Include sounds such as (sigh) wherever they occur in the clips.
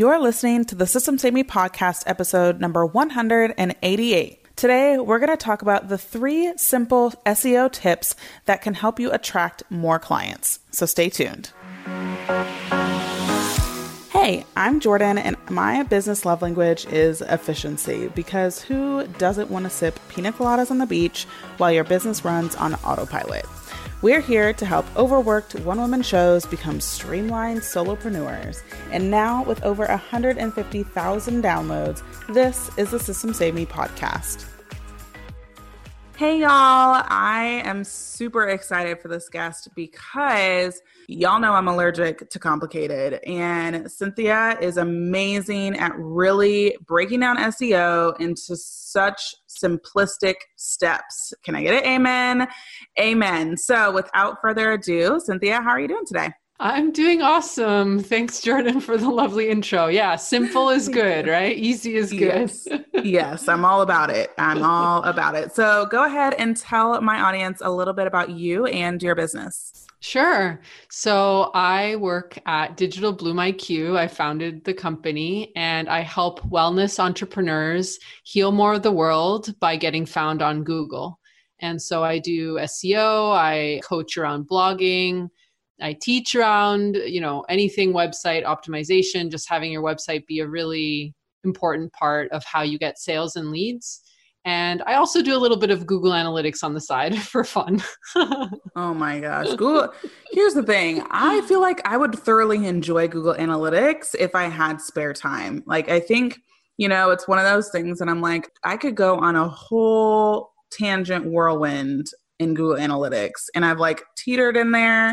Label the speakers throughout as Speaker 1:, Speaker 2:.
Speaker 1: You're listening to the Systems Saved Me podcast, episode number 188. Today, we're going to talk about the three simple SEO tips that can help you attract more clients. So stay tuned. Hey, I'm Jordan, and my business love language is efficiency because who doesn't want to sip pina coladas on the beach while your business runs on autopilot? We're here to help overworked one woman shows become streamlined solopreneurs. And now, with over 150,000 downloads, this is the Systems Saved Me podcast. Hey, y'all. I am super excited for this guest because y'all know I'm allergic to complicated. And Cinthia is amazing at really breaking down SEO into such simplistic steps. Can I get it? Amen. Amen. So without further ado, Cinthia, how are you doing today?
Speaker 2: I'm doing awesome. Thanks, Jordan, for the lovely intro. Yeah, simple is good, right? Easy is good.
Speaker 1: Yes. yes, I'm all about it. I'm all about it. So go ahead and tell my audience a little bit about you and your business.
Speaker 2: Sure. So I work at Digital Bloom IQ. I founded the company and I help wellness entrepreneurs heal more of the world by getting found on Google. And so I do SEO, I coach around blogging, I teach around, you know, anything website optimization, just having your website be a really important part of how you get sales and leads. And I also do a little bit of Google Analytics on the side (laughs) for fun.
Speaker 1: oh my gosh. (laughs) Google. Here's the thing I feel like I would thoroughly enjoy Google Analytics if I had spare time. Like, I think, you know, it's one of those things, and I'm like, I could go on a whole tangent whirlwind in Google Analytics. And I've like teetered in there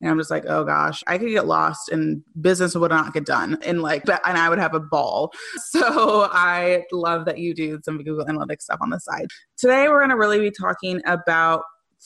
Speaker 1: and I'm just like, oh gosh, I could get lost and business would not get done. And like, and I would have a ball. (laughs) So I love that you do some Google Analytics stuff on the side. Today, we're going to really be talking about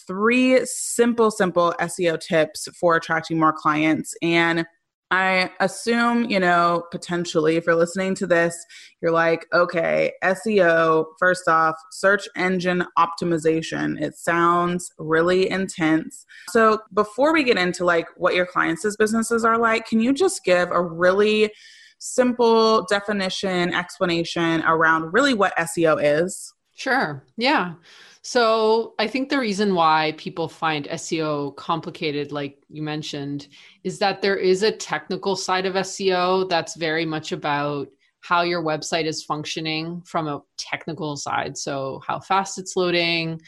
Speaker 1: three simple, simple SEO tips for attracting more clients. And I assume, you know, potentially if you're listening to this, you're like, okay, SEO, first off, search engine optimization. It sounds really intense. So before we get into like what your clients' businesses are like, can you just give a really simple definition, explanation around really what SEO is?
Speaker 2: Sure. Yeah. So I think the reason why people find SEO complicated, like you mentioned, is that there is a technical side of SEO that's very much about how your website is functioning from a technical side. So how fast it's loading,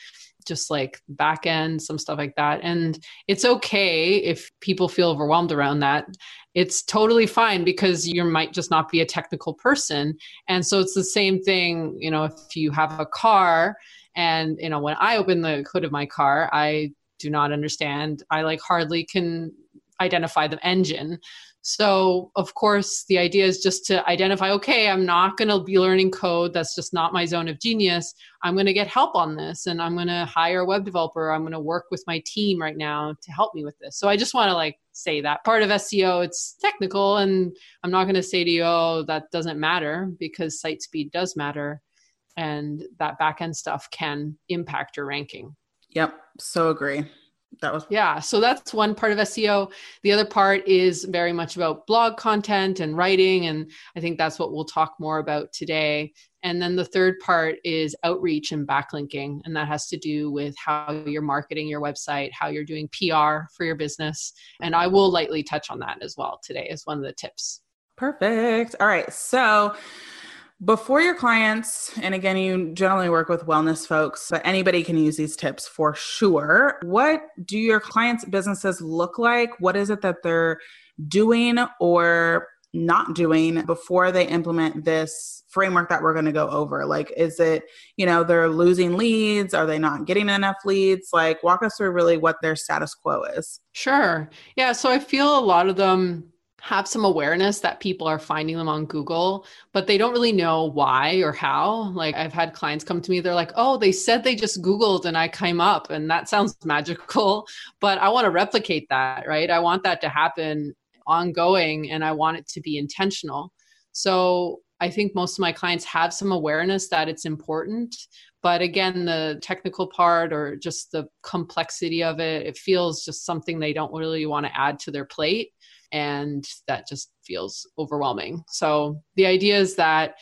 Speaker 2: just like back end, some stuff like that. And it's okay if people feel overwhelmed around that. It's totally fine because you might just not be a technical person. And so it's the same thing, you know, if you have a car and, you know, when I open the hood of my car, I do not understand. I like hardly can identify the engine. So, of course, the idea is just to identify okay, I'm not going to be learning code. That's just not my zone of genius. I'm going to get help on this and I'm going to hire a web developer. I'm going to work with my team right now to help me with this. So, I just want to like say that part of SEO, it's technical. And I'm not going to say to you, oh, that doesn't matter because site speed does matter and that backend stuff can impact your ranking.
Speaker 1: Yep, so agree.
Speaker 2: That was yeah. So that's one part of SEO. The other part is very much about blog content and writing, and I think that's what we'll talk more about today. And then the third part is outreach and backlinking, and that has to do with how you're marketing your website, how you're doing PR for your business, and I will lightly touch on that as well today as one of the tips.
Speaker 1: Perfect. All right, so before your clients, and again, you generally work with wellness folks, but anybody can use these tips for sure. What do your clients' businesses look like? What is it that they're doing or not doing before they implement this framework that we're going to go over? Like, is it, you know, they're losing leads? Are they not getting enough leads? Like, walk us through really what their status quo is.
Speaker 2: Sure. Yeah. So I feel a lot of them have some awareness that people are finding them on Google, but they don't really know why or how. Like I've had clients come to me, they're like, oh, they said they just Googled and I came up, and that (laughs) sounds magical, but I want to replicate that, right? I want that to happen ongoing and I want it to be intentional. So I think most of my clients have some awareness that it's important. But again, the technical part or just the complexity of it, it feels just something they don't really want to add to their plate and that just feels overwhelming. So the idea is that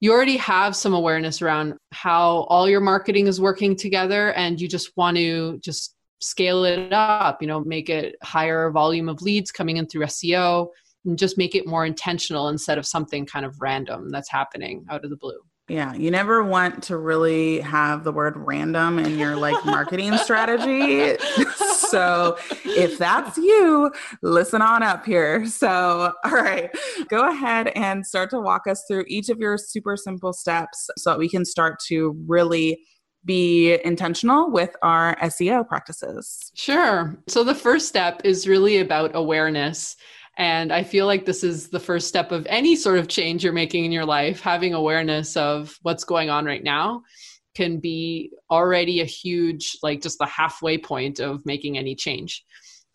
Speaker 2: you already have some awareness around how all your marketing is working together and you just want to just scale it up, you know, make it higher volume of leads coming in through SEO and just make it more intentional instead of something kind of random that's happening out of the blue.
Speaker 1: Yeah, you never want to really have the word random in your like marketing strategy. (laughs) so, if that's you, listen on up here. So, all right, go ahead and start to walk us through each of your super simple steps so that we can start to really be intentional with our SEO practices.
Speaker 2: Sure. So, the first step is really about awareness. And I feel like this is the first step of any sort of change you're making in your life. Having awareness of what's going on right now can be already a huge, like just the halfway point of making any change.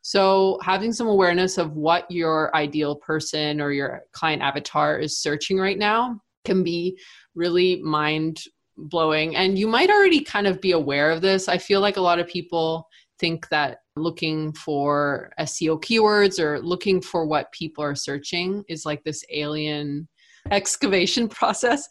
Speaker 2: So, having some awareness of what your ideal person or your client avatar is searching right now can be really mind blowing. And you might already kind of be aware of this. I feel like a lot of people think that looking for SEO keywords or looking for what people are searching is like this alien (laughs) excavation (laughs) process.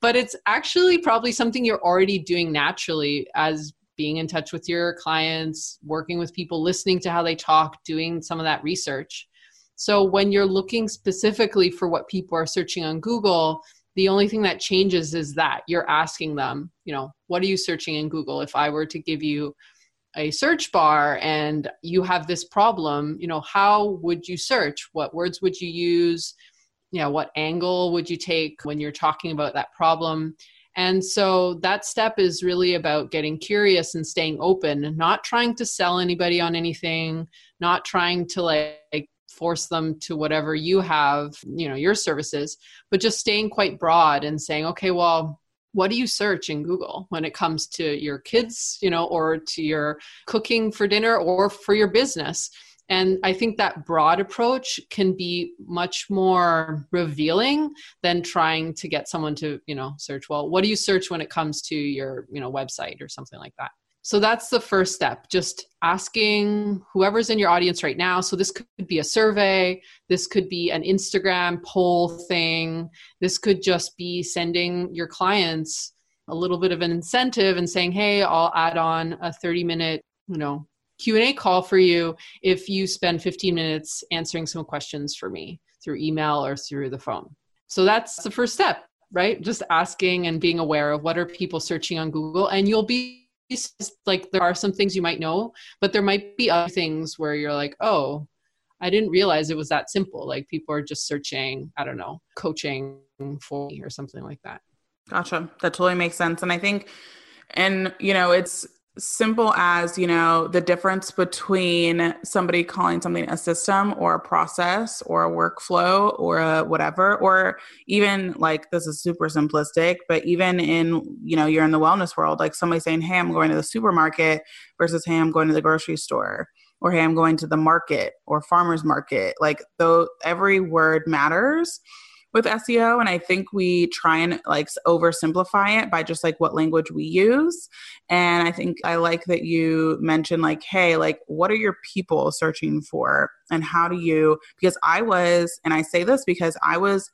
Speaker 2: But it's actually probably something you're already doing naturally as being in touch with your clients, working with people, listening to how they talk, doing some of that research. So when you're looking specifically for what people are searching on Google, the only thing that changes is that you're asking them, you know, what are you searching in Google? If I were to give you a search bar and you have this problem you know how would you search? What words would you use? You know what angle would you take when you're talking about that problem? And so that step is really about getting curious and staying open not trying to sell anybody on anything not trying to like force them to whatever you have you know your services but just staying quite broad and saying okay well what do you search in google when it comes to your kids you know or to your cooking for dinner or for your business? And i think that broad approach can be much more revealing than trying to get someone to you know search well what do you search when it comes to your you know website or something like that so that's the first step, just asking whoever's in your audience right now. So this could be a survey, this could be an Instagram poll thing, this could just be sending your clients a little bit of an incentive and saying, "Hey, I'll add on a 30-minute, you know, Q&A call for you if you spend 15 minutes answering some questions for me through email or through the phone." So that's the first step, right? Just asking and being aware of what are people searching on Google and you'll be like there are some things you might know, but there might be other things where you're like, oh, I didn't realize it was that simple. Like people are just searching, I don't know, coaching for me or something like that.
Speaker 1: Gotcha. That totally makes sense. And I think, and you know, it's simple as you know the difference between somebody calling something a system or a process or a workflow or a whatever or even like this is super simplistic but even in you know you're in the wellness world like somebody saying hey i'm going to the supermarket versus hey i'm going to the grocery store or hey i'm going to the market or farmers market like though every word matters with SEO. And I think we try and like oversimplify it by just like what language we use. And I think I like that you mentioned like, hey, like what are your people searching for? And how do you, because I was, and I say this because I was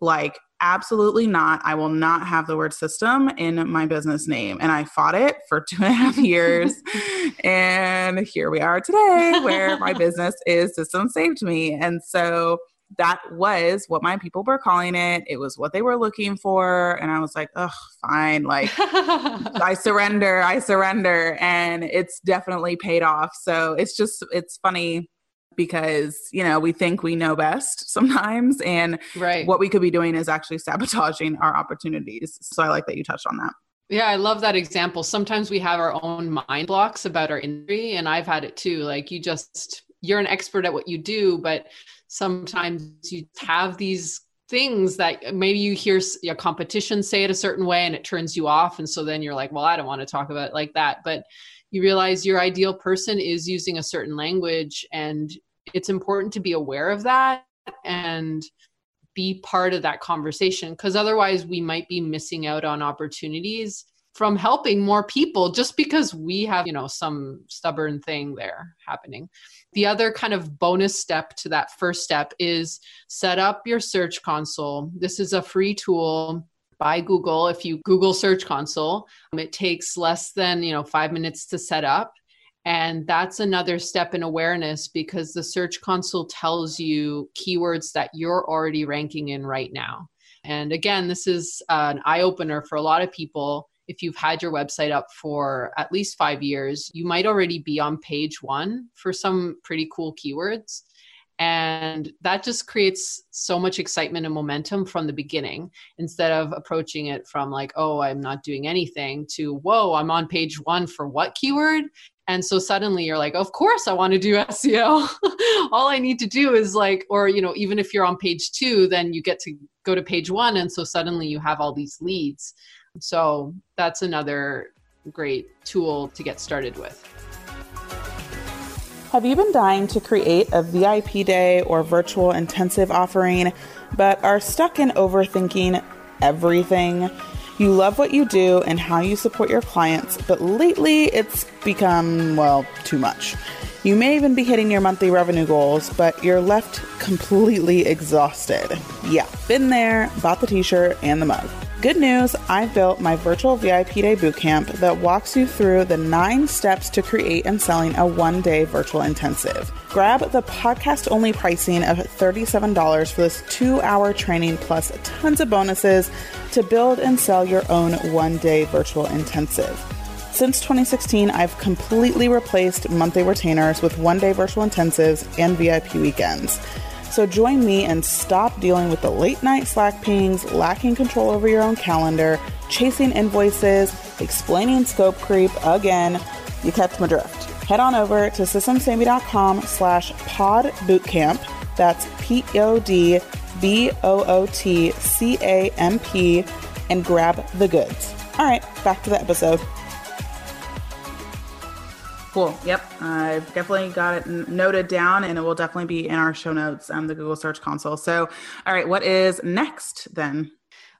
Speaker 1: like, absolutely not. I will not have the word system in my business name. And I fought it for two and a half years. (laughs) and here we are today where my business is Systems Saved Me. And so that was what my people were calling it. It was what they were looking for. And I was like, oh, fine. Like, (laughs) I surrender. I surrender. And it's definitely paid off. So it's just, it's funny because, you know, we think we know best (laughs) sometimes. And
Speaker 2: right.
Speaker 1: what we could be doing is actually sabotaging our opportunities. So I like that you touched on that.
Speaker 2: Yeah, I love that example. Sometimes we have our own mind blocks about our industry, and I've had it too. Like, you just, you're an expert at what you do, but sometimes you have these things that maybe you hear your competition say it a certain way and it turns you off and so then you're like well i don't want to talk about it like that but you realize your ideal person is using a certain language and it's important to be aware of that and be part of that conversation because otherwise we might be missing out on opportunities from helping more people just because we have, you know, some stubborn thing there happening. The other kind of bonus step to that first step is set up your search console. This is a free tool by Google. If you Google Search Console, um, it takes less than, you know, 5 minutes to set up. And that's another step in awareness because the Search Console tells you keywords that you're already ranking in right now. And again, this is uh, an eye opener for a lot of people. If you've had your website up for at least five years, you might already be on page one for some pretty cool keywords. And that just creates so much excitement and momentum from the beginning instead of approaching it from like, oh, I'm not doing anything to, whoa, I'm on page one for what keyword? And so suddenly you're like, of course I want to do (laughs) SEO. (laughs) All I need to do is like, or, you know, even if you're on page two, then you get to go to page one. And so suddenly you have all these leads. So that's another great tool to get started with.
Speaker 1: Have you been dying to create a VIP day or virtual intensive offering, but are stuck in overthinking everything? You love what you do and how you support your clients, but lately it's become, well, too much. You may even be hitting your monthly revenue goals, but you're left completely exhausted. Yeah, been there, bought the t shirt and the mug. Good news, I've built my virtual VIP day bootcamp that walks you through the nine steps to create and selling a one day virtual intensive. Grab the podcast only pricing of $37 for this two hour training plus tons of bonuses to build and sell your own one day virtual intensive. Since 2016, I've completely replaced monthly retainers with one day virtual intensives and VIP weekends. So join me and stop dealing with the late night Slack pings, lacking control over your own calendar, chasing invoices, explaining scope creep again. You catch my drift. Head on over to systemssavedme.com slash pod bootcamp. That's P-O-D B-O-O-T-C-A-M-P and grab the goods. All right, back to the episode. Cool. Yep. I've definitely got it noted down and it will definitely be in our show notes on the Google Search Console. So, all right, what is next then?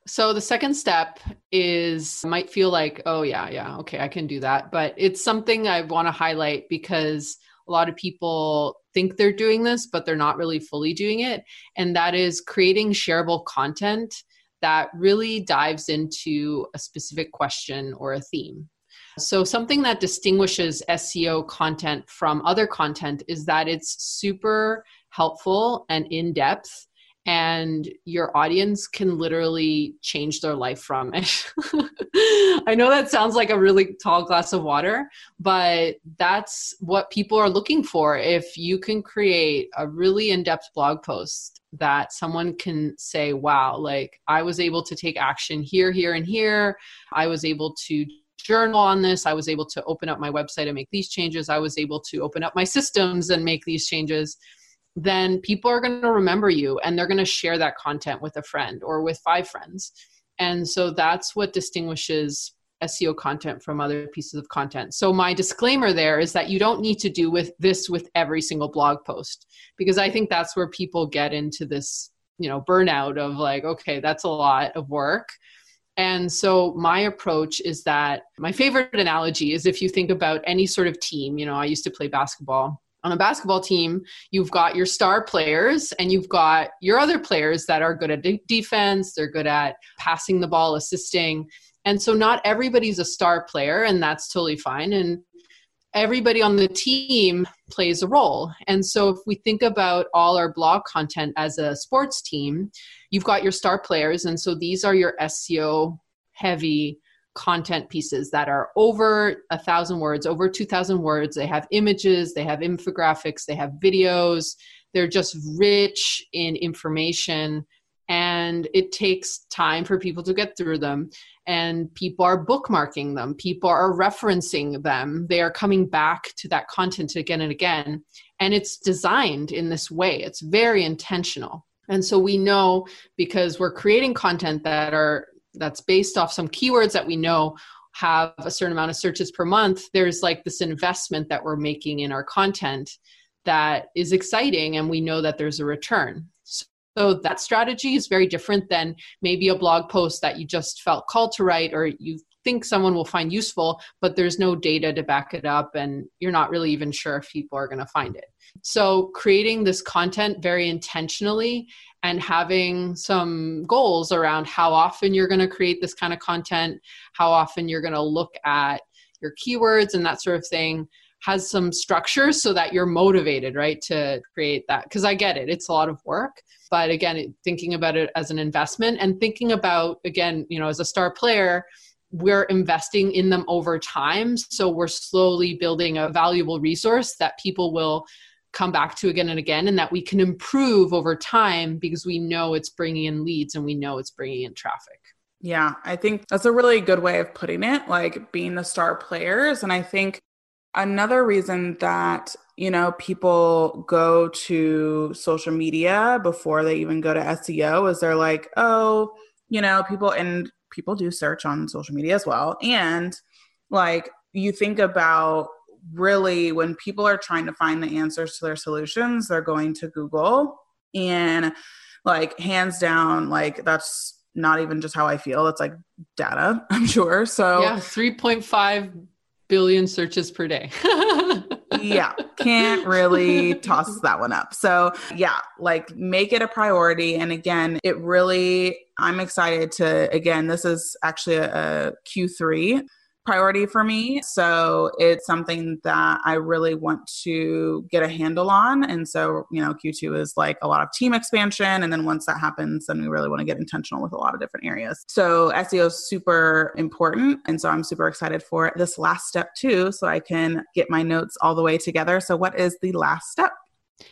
Speaker 2: So the second step is might feel like, oh yeah, yeah, okay, I can do that, but it's something I want to highlight because a lot of people think they're doing this, but they're not really fully doing it, and that is creating shareable content that really dives into a specific question or a theme. So, something that distinguishes SEO content from other content is that it's super helpful and in depth, and your audience can literally change their life from it. (laughs) I know that sounds like a really tall glass of water, but that's what people are looking for. If you can create a really in depth blog post that someone can say, wow, like I was able to take action here, here, and here, I was able to journal on this. I was able to open up my website and make these changes. I was able to open up my systems and make these changes. Then people are going to remember you and they're going to share that content with a friend or with five friends. And so that's what distinguishes SEO content from other pieces of content. So my disclaimer there is that you don't need to do with this with every single blog post because I think that's where people get into this, you know, burnout of like okay, that's a lot of work. And so my approach is that my favorite analogy is if you think about any sort of team, you know, I used to play basketball. On a basketball team, you've got your star players and you've got your other players that are good at de- defense, they're good at passing the ball, assisting. And so not everybody's a star player and that's totally fine and everybody on the team plays a role. And so if we think about all our blog content as a sports team, you've got your star players. And so these are your SEO heavy content pieces that are over a thousand words, over 2,000 words. They have images, they have infographics, they have videos. They're just rich in information and it takes time for people to get through them. And people are bookmarking them. People are referencing them. They are coming back to that content again and again. And it's designed in this way. It's very intentional. And so we know because we're creating content that are that's based off some keywords that we know have a certain amount of searches per month there's like this investment that we're making in our content that is exciting and we know that there's a return so that strategy is very different than maybe a blog post that you just felt called to write or you think someone will find useful, but there's no data to back it up and you're not really even sure if people are going to find it. So, creating this content very intentionally and having some goals around how often you're going to create this kind of content, how often you're going to look at your keywords and that sort of thing has some structure so that you're motivated, right, to create that. Because I get it, it's a lot of work. But again, thinking about it as an investment and thinking about, again, you know, as a star player, we're investing in them over time. So we're slowly building a valuable resource that people will come back to again and again and that we can improve over time because we know it's bringing in leads and we know it's bringing in traffic.
Speaker 1: Yeah, I think that's a really good way of putting it, like being the star players. And I think another reason that, you know, people go to social media before they even go to SEO is they're like, oh, you know, people and people do search on social media as well. And like you think about really when people are trying to find the answers to their solutions, they're going to Google. And like hands down, like that's not even just how I feel. It's like data, (laughs) I'm sure. So
Speaker 2: yeah, 3.5 billion searches per day.
Speaker 1: yeah, can't really toss that one up. So, yeah, like make it a priority. And again, it really, I'm excited to, again, this is actually a a Q3 priority for me. So it's something that I really want to get a handle on. And so, you know, Q2 is like a lot of team expansion. And then once that happens, then we really want to get intentional with a lot of different areas. So SEO is super important. And so I'm super excited for this last step too, so I can get my notes all the way together. So, what is the last step?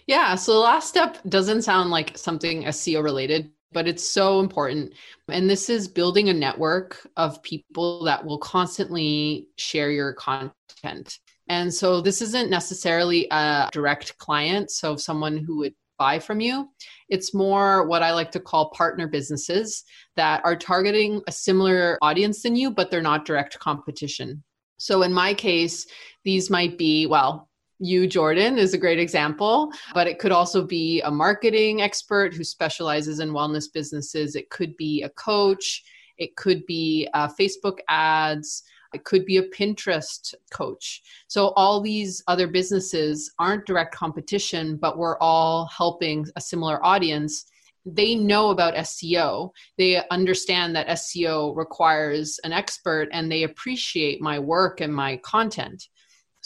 Speaker 2: Yeah. So the last step doesn't sound like something SEO related, but it's so important. And this is building a network of people that will constantly share your content. And so this isn't necessarily a direct client, so someone who would buy from you. It's more what I like to call partner businesses that are targeting a similar audience than you, but they're not direct competition. So in my case, these might be, well, you, Jordan, is a great example, but it could also be a marketing expert who specializes in wellness businesses. It could be a coach. It could be uh, Facebook ads. It could be a Pinterest coach. So, all these other businesses aren't direct competition, but we're all helping a similar audience. They know about SEO. They understand that SEO requires an expert and they appreciate my work and my content.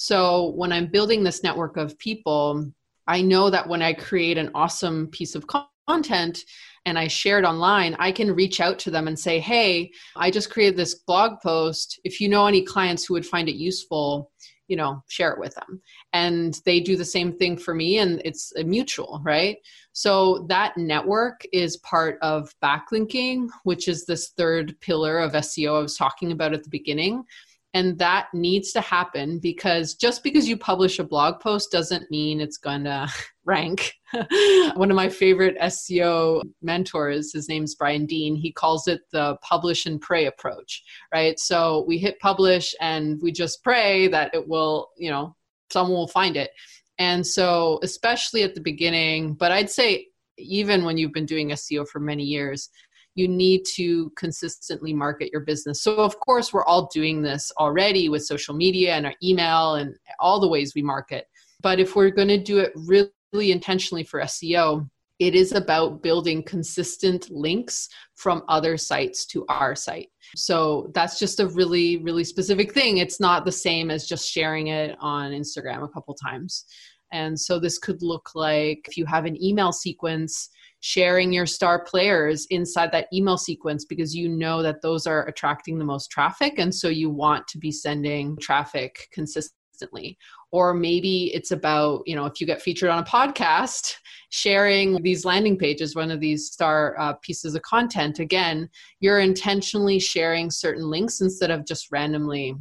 Speaker 2: So when I'm building this network of people, I know that when I create an awesome piece of content and I share it online, I can reach out to them and say, Hey, I just created this blog post. If you know any clients who would find it useful, you know, share it with them. And they do the same thing for me, and it's a mutual, right? So that network is part of backlinking, which is this third pillar of SEO I was talking about at the beginning. And that needs to happen because just because you publish a blog post doesn't mean it's going (laughs) to rank. (laughs) One of my favorite SEO mentors, his name's Brian Dean, he calls it the publish and pray approach, right? So we hit publish and we just pray that it will, you know, someone will find it. And so, especially at the beginning, but I'd say even when you've been doing SEO for many years, you need to consistently market your business. So, of course, we're all doing this already with social media and our email and all the ways we market. But if we're going to do it really intentionally for SEO, it is about building consistent links from other sites to our site. So that's just a really, really specific thing. It's not the same as just sharing it on Instagram a couple times. And so this could look like if you have an email sequence sharing your star players inside that email sequence because you know that those are attracting the most traffic. And so you want to be sending traffic consistently. Or maybe it's about you know if you get featured on a podcast sharing these landing pages one of these star uh, pieces of content. Again you're intentionally sharing certain links instead of just randomly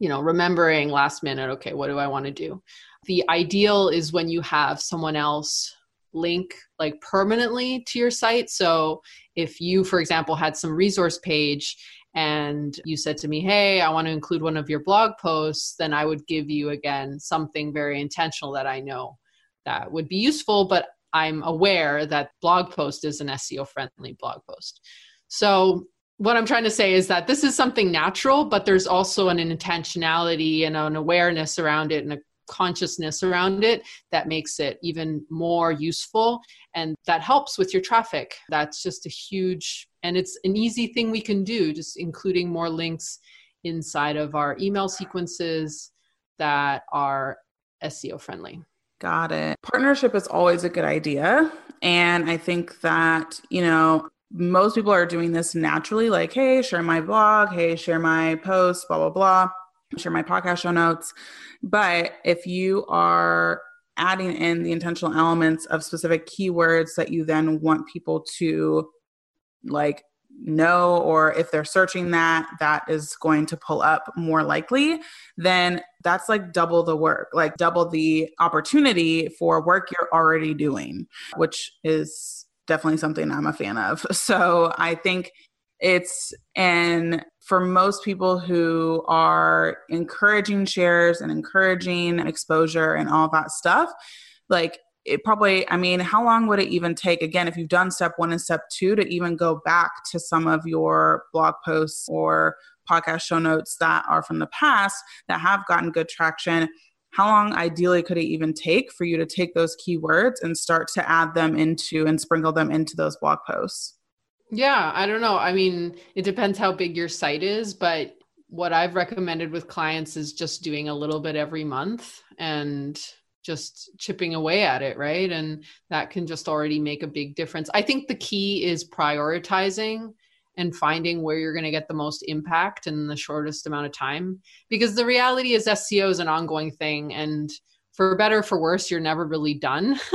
Speaker 2: you know remembering last minute okay what do i want to do? The ideal is when you have someone else link like permanently to your site. So if you, for example, had some resource page and you said to me, Hey, I want to include one of your blog posts, then I would give you again something very intentional that I know that would be useful, but I'm aware that blog post is an SEO friendly blog post. So what I'm trying to say is that this is something natural, but there's also an intentionality and an awareness around it and a consciousness around it that makes it even more useful. And that helps with your traffic. That's just a huge, and it's an easy thing we can do, just including more links inside of our email sequences that are SEO friendly.
Speaker 1: Got it. Partnership is always a good idea. And I think that, you know, most people are doing this naturally like hey share my blog hey share my post blah blah blah share my podcast show notes but if you are adding in the intentional elements of specific keywords that you then want people to like know or if they're searching that that is going to pull up more likely then that's like double the work like double the opportunity for work you're already doing which is definitely something I'm a fan of. (laughs) So I think it's, and for most people who are encouraging shares and encouraging exposure and all that stuff, like it probably, I mean, how long would it even take, again, if you've done step one and step two, to even go back to some of your blog posts or podcast show notes that are from the past that have gotten good traction? how long ideally could it even take for you to take those keywords and start to add them into and sprinkle them into those blog posts?
Speaker 2: Yeah, I don't know. I mean, it depends how big your site is, but what I've recommended with clients is just doing a little bit every month and just chipping away at it, right? And that can just already make a big difference. I think the key is prioritizing and finding where you're going to get the most impact in the shortest amount of time. Because the reality is, SEO is an ongoing thing. And for better or for worse, you're never really done. (laughs)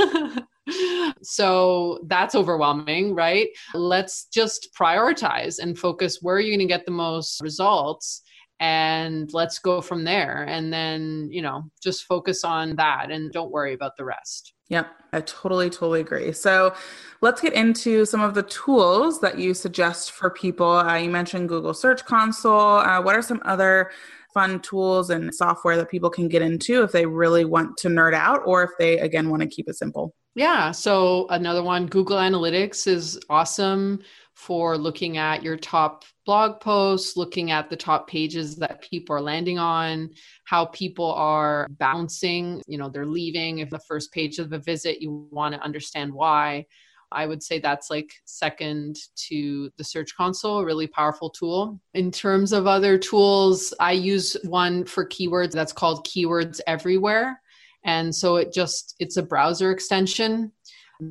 Speaker 2: so that's overwhelming, right? Let's just prioritize and focus where you're you going to get the most results and let's go from there and then you know just focus on that and don't worry about the rest
Speaker 1: Yep, I totally, totally agree. So let's get into some of the tools that you suggest for people. Uh, you mentioned Google Search Console. Uh, what are some other fun tools and software that people can get into if they really want to nerd out or if they, again, want to keep it simple?
Speaker 2: Yeah. So another one, Google Analytics is awesome for looking at your top blog posts, looking at the top pages that people are landing on, how people are bouncing, you know, they're leaving. If the first page of the visit, you want to understand why. I would say that's like second to the Search Console, a really powerful tool. In terms of other tools, I use one for keywords that's called Keywords Everywhere. And so it just, it's a browser extension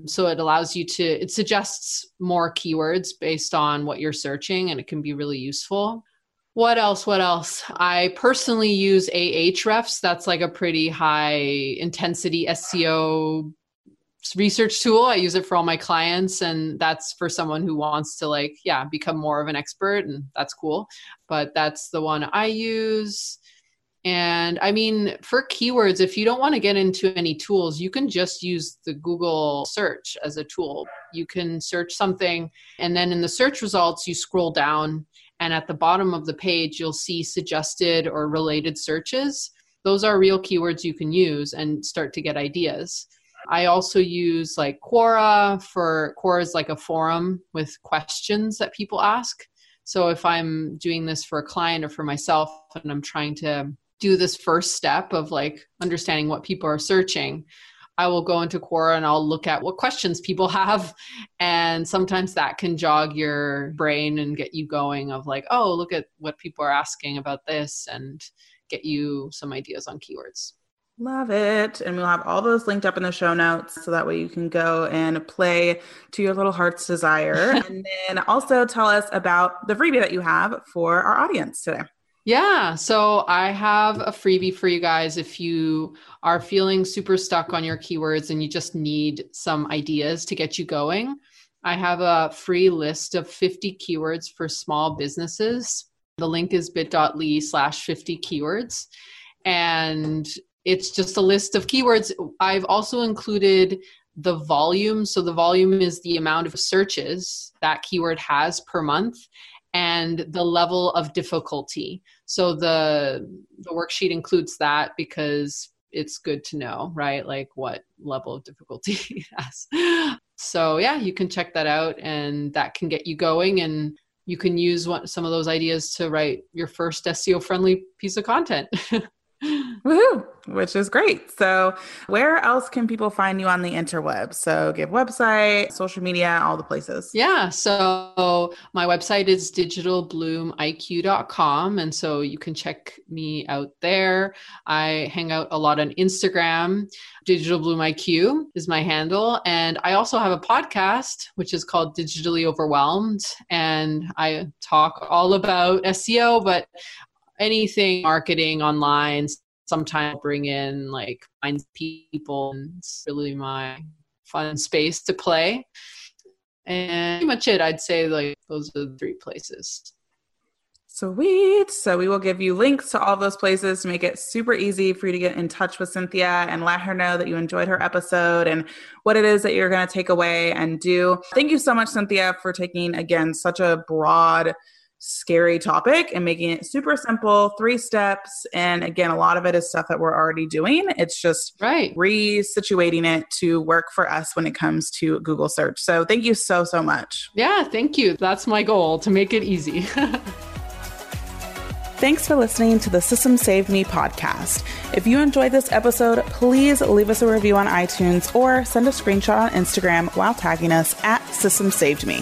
Speaker 2: so it allows you to, it suggests more keywords based on what you're searching, and it can be really useful. What else? What else? I personally use Ahrefs. That's like a pretty high intensity SEO research tool. I use it for all my clients, and that's for someone who wants to, like, yeah, become more of an expert, and that's cool. But that's the one I use. And I mean, for keywords, if you don't want to get into any tools, you can just use the Google search as a tool. You can search something, and then in the search results, you scroll down, and at the bottom of the page, you'll see suggested or related searches. Those are real keywords you can use and start to get ideas. I also use like Quora for Quora is like a forum with questions that people ask. So if I'm doing this for a client or for myself and I'm trying to do this first step of like understanding what people are searching, I will go into Quora and I'll look at what questions people (laughs) have. And sometimes that can jog your brain and get you going of like, oh, look at what people are asking about this and get you some ideas on keywords.
Speaker 1: Love it. And we'll have all those linked up in the show notes so that way you can go and play to your little heart's desire. (laughs) and then also tell us about the freebie that you have for our audience today.
Speaker 2: Yeah. So I have a freebie for you guys if you are feeling super stuck on your keywords and you just need some ideas to get you going. I have a free list of 50 keywords for small businesses. The link is bit.ly slash 50 keywords. And it's just a list of keywords. I've also included the volume. So the volume is the amount of searches that keyword has per month and the level of difficulty. So the the worksheet includes that because it's good to know, right? Like what level of difficulty (laughs) it has. So yeah, you can check that out and that can get you going and you can use one, some of those ideas to write your first SEO friendly piece of content. (laughs)
Speaker 1: Woohoo, which is great. So, where else can people find you on the interweb? So, give website, social media, all the places.
Speaker 2: Yeah. So, my website is digitalbloomiq.com. And so you can check me out there. I hang out a lot on Instagram. Digital Bloom IQ is my handle. And I also have a podcast, which is called Digitally Overwhelmed. And I talk all about SEO, but anything marketing online sometimes bring in like find people and it's really my fun space to play and pretty much it i'd say like those are the three places
Speaker 1: Sweet. So we will give you links to all those places to make it super easy for you to get in touch with Cinthia and let her know that you enjoyed her episode and what it is that you're going to take away and do. Thank you so much, Cinthia, for taking again such a broad scary topic and making it super simple, three steps. And again, a lot of it is stuff that we're already doing. It's just
Speaker 2: right
Speaker 1: resituating it to work for us when it comes to Google search. So thank you so, so much.
Speaker 2: Yeah, thank you. That's my goal to make it easy. (laughs)
Speaker 1: Thanks for listening to the Systems Saved Me podcast. If you enjoyed this episode, please leave us a review on iTunes or send a screenshot on Instagram while tagging us at Systems Saved Me.